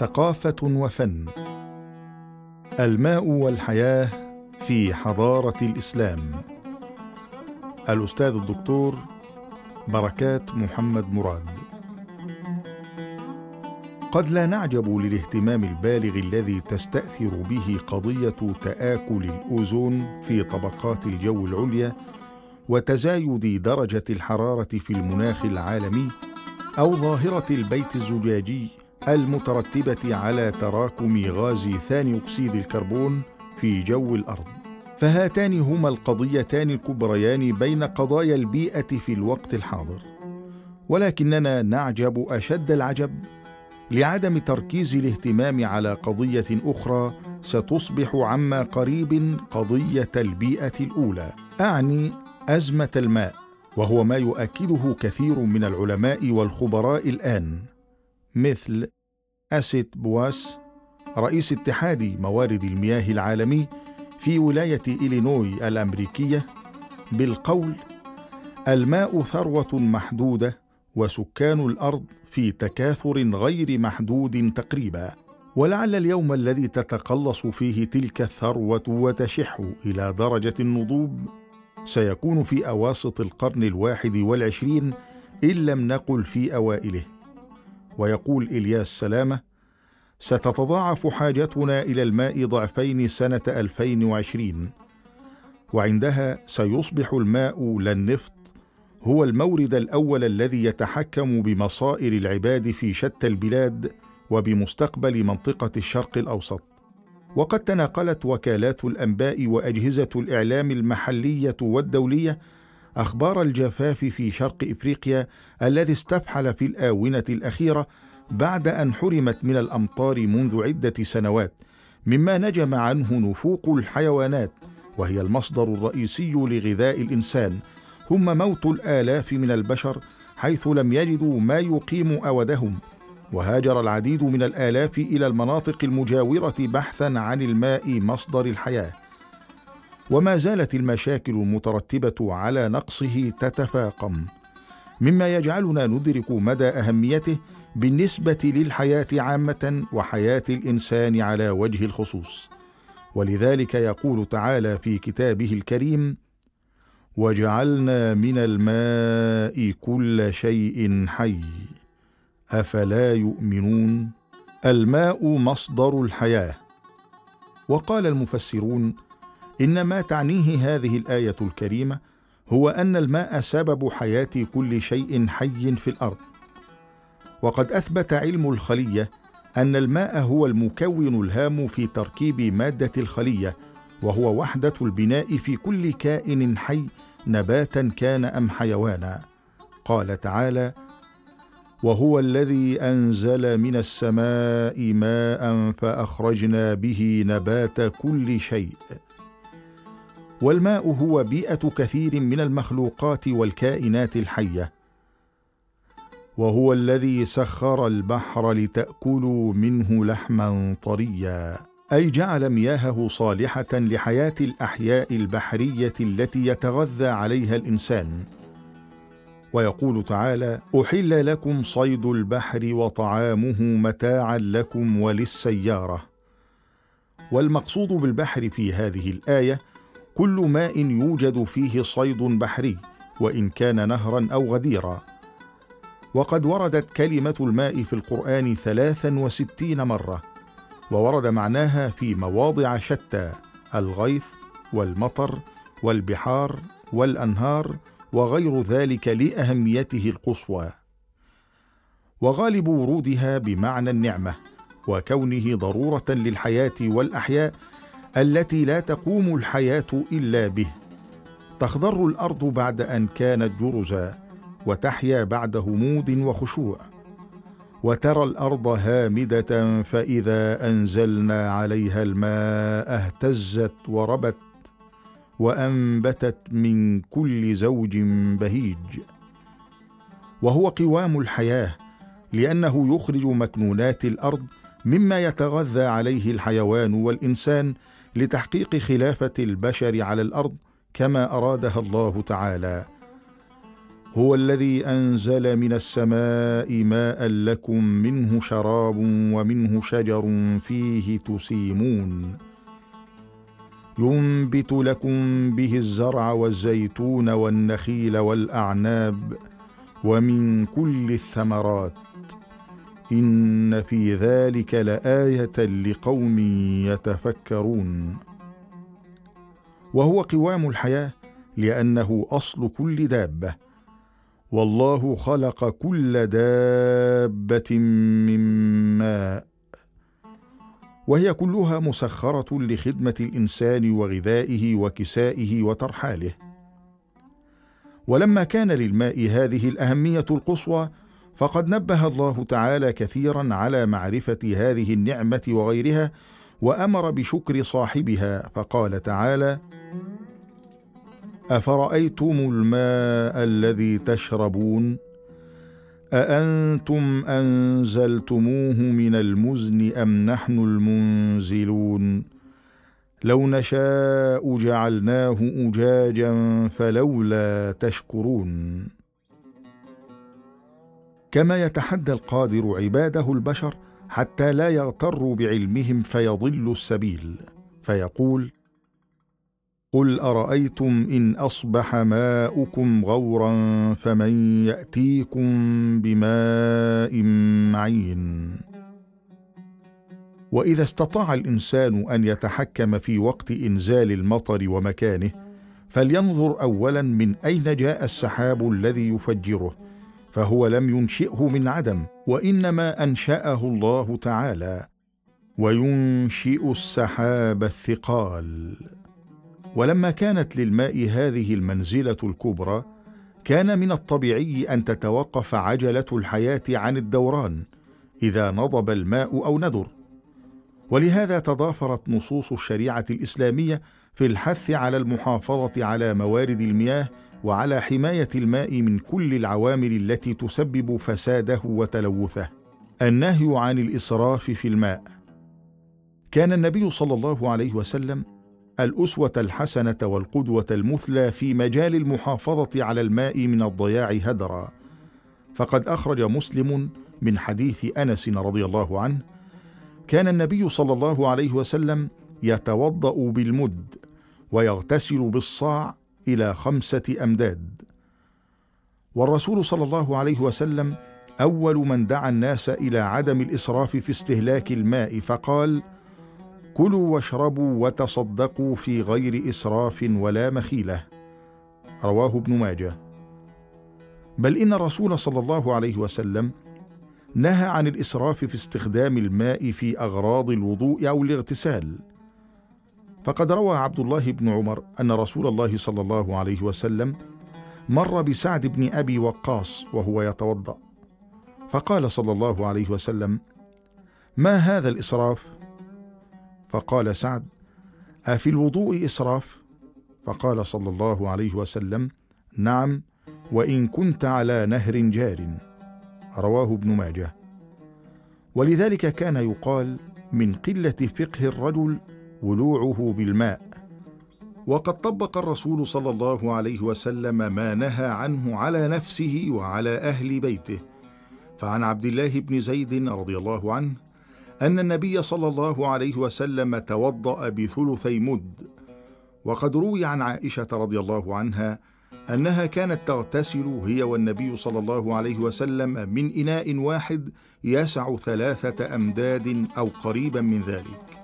ثقافة وفن. الماء والحياة في حضارة الإسلام. الأستاذ الدكتور بركات محمد مراد. قد لا نعجب للاهتمام البالغ الذي تستأثر به قضية تآكل الأوزون في طبقات الجو العليا وتزايد درجة الحرارة في المناخ العالمي أو ظاهرة البيت الزجاجي المترتبة على تراكم غاز ثاني أكسيد الكربون في جو الأرض. فهاتان هما القضيتان الكبريان بين قضايا البيئة في الوقت الحاضر. ولكننا نعجب أشد العجب لعدم تركيز الاهتمام على قضية أخرى ستصبح عما قريب قضية البيئة الأولى. أعني أزمة الماء وهو ما يؤكده كثير من العلماء والخبراء الآن. مثل أسيت بواس رئيس اتحاد موارد المياه العالمي في ولاية إلينوي الأمريكية بالقول الماء ثروة محدودة وسكان الأرض في تكاثر غير محدود تقريبا ولعل اليوم الذي تتقلص فيه تلك الثروة وتشح إلى درجة النضوب سيكون في أواسط القرن الواحد والعشرين إن لم نقل في أوائله. ويقول إلياس سلامة ستتضاعف حاجتنا إلى الماء ضعفين سنة 2020 وعندها سيصبح الماء لا النفط هو المورد الأول الذي يتحكم بمصائر العباد في شتى البلاد وبمستقبل منطقة الشرق الأوسط. وقد تناقلت وكالات الأنباء وأجهزة الإعلام المحلية والدولية أخبار الجفاف في شرق إفريقيا الذي استفحل في الآونة الأخيرة بعد أن حرمت من الأمطار منذ عدة سنوات مما نجم عنه نفوق الحيوانات وهي المصدر الرئيسي لغذاء الإنسان ثم موت الآلاف من البشر حيث لم يجدوا ما يقيم أودهم. وهاجر العديد من الآلاف إلى المناطق المجاورة بحثا عن الماء مصدر الحياة. وما زالت المشاكل المترتبة على نقصه تتفاقم. مما يجعلنا ندرك مدى أهميته بالنسبة للحياة عامة وحياة الإنسان على وجه الخصوص. ولذلك يقول تعالى في كتابه الكريم وجعلنا من الماء كل شيء حي أفلا يؤمنون؟ الماء مصدر الحياة. وقال المفسرون إن ما تعنيه هذه الآية الكريمة هو أن الماء سبب حياة كل شيء حي في الأرض. وقد أثبت علم الخلية أن الماء هو المكون الهام في تركيب مادة الخلية وهو وحدة البناء في كل كائن حي نباتا كان أم حيوانا. قال تعالى وهو الذي أنزل من السماء ماء فأخرجنا به نبات كل شيء والماء هو بيئة كثير من المخلوقات والكائنات الحية. وهو الذي سخر البحر لتأكلوا منه لحما طريا. أي جعل مياهه صالحة لحياة الأحياء البحرية التي يتغذى عليها الإنسان. ويقول تعالى أحل لكم صيد البحر وطعامه متاعا لكم وللسيارة. والمقصود بالبحر في هذه الآية كل ماء يوجد فيه صيد بحري وإن كان نهرا أو غديرا. وقد وردت كلمة الماء في القرآن ثلاثا وستين مرة وورد معناها في مواضع شتى الغيث والمطر والبحار والأنهار وغير ذلك لأهميته القصوى. وغالب ورودها بمعنى النعمة وكونه ضرورة للحياة والأحياء التي لا تقوم الحياة إلا به. تخضر الأرض بعد أن كانت جرزا وتحيا بعد همود وخشوع. وترى الأرض هامدة فإذا أنزلنا عليها الماء اهتزت وربت وأنبتت من كل زوج بهيج. وهو قوام الحياة لأنه يخرج مكنونات الأرض مما يتغذى عليه الحيوان والإنسان لتحقيق خلافة البشر على الأرض كما أرادها الله تعالى. هو الذي أنزل من السماء ماء لكم منه شراب ومنه شجر فيه تسيمون. ينبت لكم به الزرع والزيتون والنخيل والأعناب ومن كل الثمرات. إن في ذلك لآية لقوم يتفكرون. وهو قوام الحياة لأنه أصل كل دابة. والله خلق كل دابة من ماء. وهي كلها مسخرة لخدمة الإنسان وغذائه وكسائه وترحاله. ولما كان للماء هذه الأهمية القصوى فقد نبه الله تعالى كثيرا على معرفة هذه النعمة وغيرها وأمر بشكر صاحبها فقال تعالى أفرأيتم الماء الذي تشربون؟ أأنتم أنزلتموه من المزن أم نحن المنزلون؟ لو نشاء جعلناه اجاجا فلولا تشكرون. كما يتحدى القادر عباده البشر حتى لا يغتروا بعلمهم فيضلوا السبيل. فيقول قل أرأيتم إن أصبح ماؤكم غورا فمن يأتيكم بماء معين؟ وإذا استطاع الإنسان أن يتحكم في وقت إنزال المطر ومكانه فلينظر اولا من أين جاء السحاب الذي يفجره فهو لم ينشئه من عدم وإنما أنشأه الله تعالى وينشئ السحاب الثقال. ولما كانت للماء هذه المنزلة الكبرى كان من الطبيعي أن تتوقف عجلة الحياة عن الدوران إذا نضب الماء أو ندر ولهذا تضافرت نصوص الشريعة الإسلامية في الحث على المحافظة على موارد المياه وعلى حماية الماء من كل العوامل التي تسبب فساده وتلوثه. النهي عن الإسراف في الماء. كان النبي صلى الله عليه وسلم الأسوة الحسنة والقدوة المثلى في مجال المحافظة على الماء من الضياع هدرا. فقد أخرج مسلم من حديث أنس رضي الله عنه كان النبي صلى الله عليه وسلم يتوضأ بالمد ويغتسل بالصاع إلى خمسة أمداد. والرسول صلى الله عليه وسلم أول من دعا الناس إلى عدم الإسراف في استهلاك الماء فقال كلوا واشربوا وتصدقوا في غير إسراف ولا مخيلة رواه ابن ماجه. بل إن الرسول صلى الله عليه وسلم نهى عن الإسراف في استخدام الماء في أغراض الوضوء أو الاغتسال. فقد روى عبد الله بن عمر أن رسول الله صلى الله عليه وسلم مر بسعد بن أبي وقاص وهو يتوضأ. فقال صلى الله عليه وسلم ما هذا الإسراف؟ فقال سعد أفي الوضوء إسراف؟ فقال صلى الله عليه وسلم نعم وإن كنت على نهر جار. رواه ابن ماجه. ولذلك كان يقال من قلة فقه الرجل ولوعه بالماء. وقد طبق الرسول صلى الله عليه وسلم ما نهى عنه على نفسه وعلى أهل بيته. فعن عبد الله بن زيد رضي الله عنه أن النبي صلى الله عليه وسلم توضأ بثلثي مد. وقد روي عن عائشة رضي الله عنها أنها كانت تغتسل هي والنبي صلى الله عليه وسلم من إناء واحد يسع ثلاثة أمداد أو قريبا من ذلك.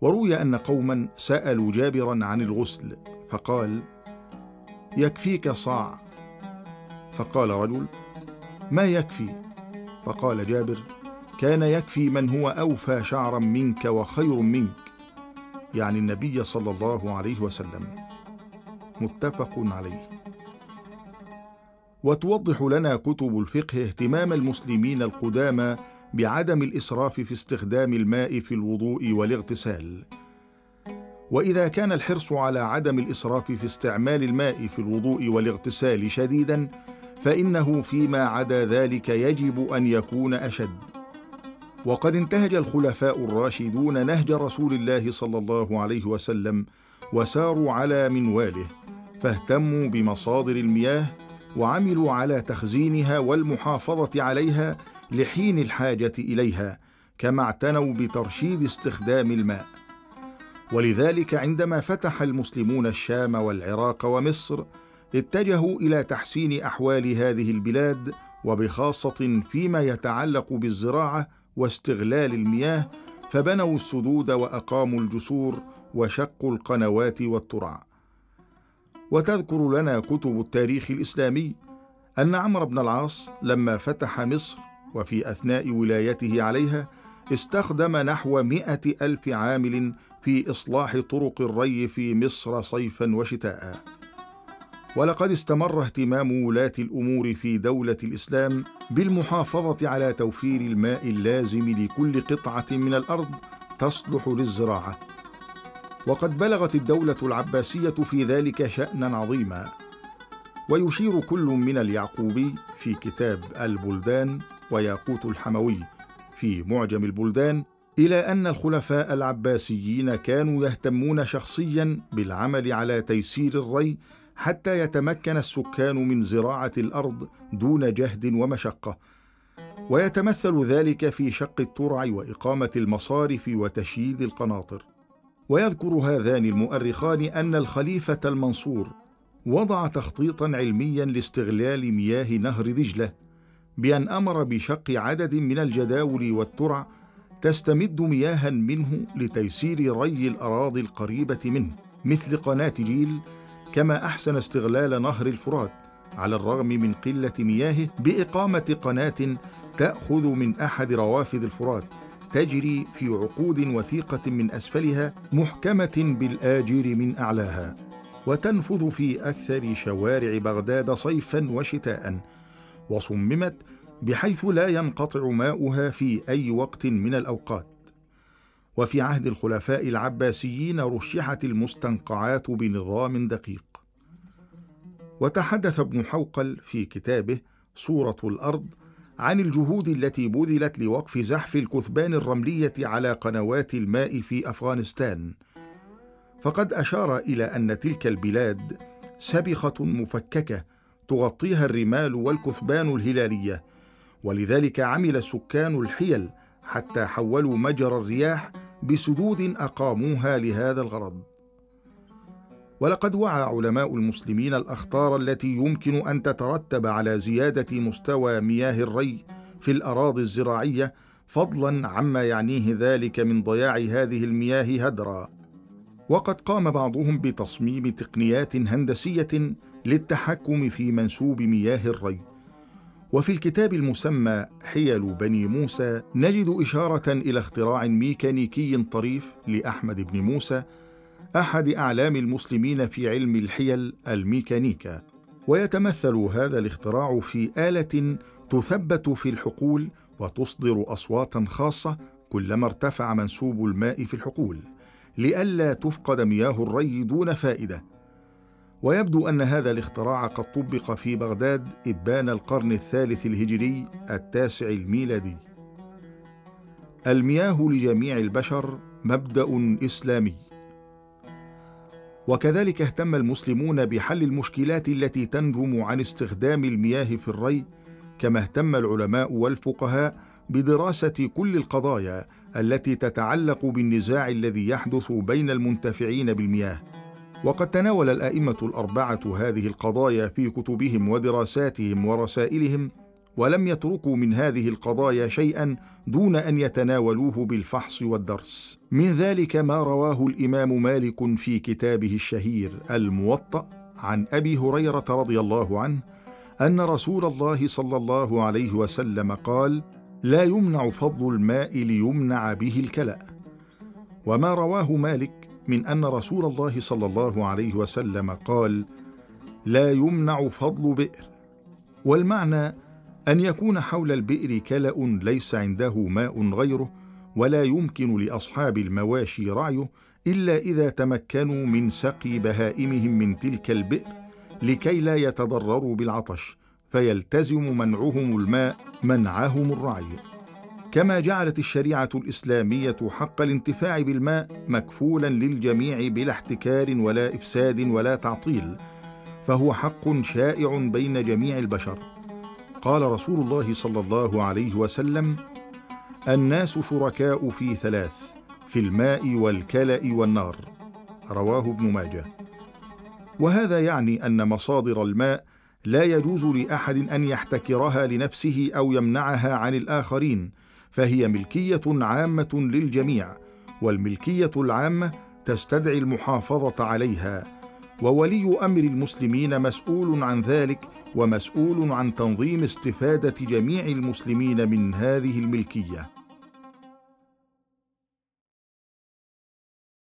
وروي أن قوما سألوا جابرا عن الغسل فقال يكفيك صاع. فقال رجل ما يكفي؟ فقال جابر كان يكفي من هو أوفى شعرا منك وخير منك. يعني النبي صلى الله عليه وسلم. متفق عليه. وتوضح لنا كتب الفقه اهتمام المسلمين القدامى بعدم الإسراف في استخدام الماء في الوضوء والاغتسال. وإذا كان الحرص على عدم الإسراف في استعمال الماء في الوضوء والاغتسال شديدا فإنه فيما عدا ذلك يجب أن يكون أشد. وقد انتهج الخلفاء الراشدون نهج رسول الله صلى الله عليه وسلم وساروا على منواله فاهتموا بمصادر المياه وعملوا على تخزينها والمحافظة عليها لحين الحاجة إليها كما اعتنوا بترشيد استخدام الماء. ولذلك عندما فتح المسلمون الشام والعراق ومصر اتجهوا إلى تحسين أحوال هذه البلاد وبخاصة فيما يتعلق بالزراعة واستغلال المياه فبنوا السدود وأقاموا الجسور وشقوا القنوات والترع. وتذكر لنا كتب التاريخ الإسلامي أن عمرو بن العاص لما فتح مصر وفي أثناء ولايته عليها استخدم نحو مائه ألف عامل في إصلاح طرق الري في مصر صيفا وشتاء. ولقد استمر اهتمام ولاة الأمور في دولة الإسلام بالمحافظة على توفير الماء اللازم لكل قطعة من الأرض تصلح للزراعة. وقد بلغت الدولة العباسية في ذلك شانا عظيما. ويشير كل من اليعقوبي في كتاب البلدان وياقوت الحموي في معجم البلدان إلى أن الخلفاء العباسيين كانوا يهتمون شخصيا بالعمل على تيسير الري حتى يتمكن السكان من زراعة الأرض دون جهد ومشقة. ويتمثل ذلك في شق الترع وإقامة المصارف وتشييد القناطر. ويذكر هذان المؤرخان أن الخليفة المنصور وضع تخطيطا علميا لاستغلال مياه نهر دجلة بأن أمر بشق عدد من الجداول والترع تستمد مياها منه لتيسير ري الأراضي القريبة منه مثل قناة جيل كما أحسن استغلال نهر الفرات على الرغم من قلة مياهه بإقامة قناة تأخذ من أحد روافد الفرات تجري في عقود وثيقة من أسفلها محكمة بالاجير من أعلاها وتنفذ في أكثر شوارع بغداد صيفا وشتاء وصممت بحيث لا ينقطع ماؤها في أي وقت من الأوقات. وفي عهد الخلفاء العباسيين رشحت المستنقعات بنظام دقيق. وتحدث ابن حوقل في كتابه صوره الأرض عن الجهود التي بذلت لوقف زحف الكثبان الرملية على قنوات الماء في أفغانستان. فقد أشار إلى أن تلك البلاد سبخة مفككة تغطيها الرمال والكثبان الهلالية. ولذلك عمل السكان الحيل حتى حولوا مجرى الرياح بسدود أقاموها لهذا الغرض. ولقد وعى علماء المسلمين الأخطار التي يمكن أن تترتب على زيادة مستوى مياه الري في الأراضي الزراعية فضلا عما يعنيه ذلك من ضياع هذه المياه هدرا. وقد قام بعضهم بتصميم تقنيات هندسية للتحكم في منسوب مياه الري. وفي الكتاب المسمى حيل بني موسى نجد إشارة إلى اختراع ميكانيكي طريف لأحمد بن موسى أحد أعلام المسلمين في علم الحيل الميكانيكا. ويتمثل هذا الاختراع في آلة تثبت في الحقول وتصدر أصواتا خاصة كلما ارتفع منسوب الماء في الحقول لئلا تفقد مياه الري دون فائدة. ويبدو أن هذا الاختراع قد طبق في بغداد إبان القرن الثالث الهجري التاسع الميلادي. المياه لجميع البشر مبدأ إسلامي. وكذلك اهتم المسلمون بحل المشكلات التي تنجم عن استخدام المياه في الري كما اهتم العلماء والفقهاء بدراسة كل القضايا التي تتعلق بالنزاع الذي يحدث بين المنتفعين بالمياه. وقد تناول الأئمة الأربعة هذه القضايا في كتبهم ودراساتهم ورسائلهم ولم يتركوا من هذه القضايا شيئا دون أن يتناولوه بالفحص والدرس. من ذلك ما رواه الإمام مالك في كتابه الشهير الموطأ عن أبي هريرة رضي الله عنه أن رسول الله صلى الله عليه وسلم قال لا يمنع فضل الماء ليمنع به الكلا وما رواه مالك من أن رسول الله صلى الله عليه وسلم قال لا يمنع فضل بئر. والمعنى أن يكون حول البئر كلأ ليس عنده ماء غيره ولا يمكن لأصحاب المواشي رعيه إلا إذا تمكنوا من سقي بهائمهم من تلك البئر لكي لا يتضرروا بالعطش فيلتزم منعهم الماء منعهم الرعي. كما جعلت الشريعة الإسلامية حق الانتفاع بالماء مكفولا للجميع بلا احتكار ولا إفساد ولا تعطيل فهو حق شائع بين جميع البشر. قال رسول الله صلى الله عليه وسلم الناس شركاء في ثلاث في الماء والكلأ والنار. رواه ابن ماجه. وهذا يعني أن مصادر الماء لا يجوز لأحد أن يحتكرها لنفسه أو يمنعها عن الآخرين فهي ملكية عامة للجميع والملكية العامة تستدعي المحافظة عليها وولي أمر المسلمين مسؤول عن ذلك ومسؤول عن تنظيم استفادة جميع المسلمين من هذه الملكية.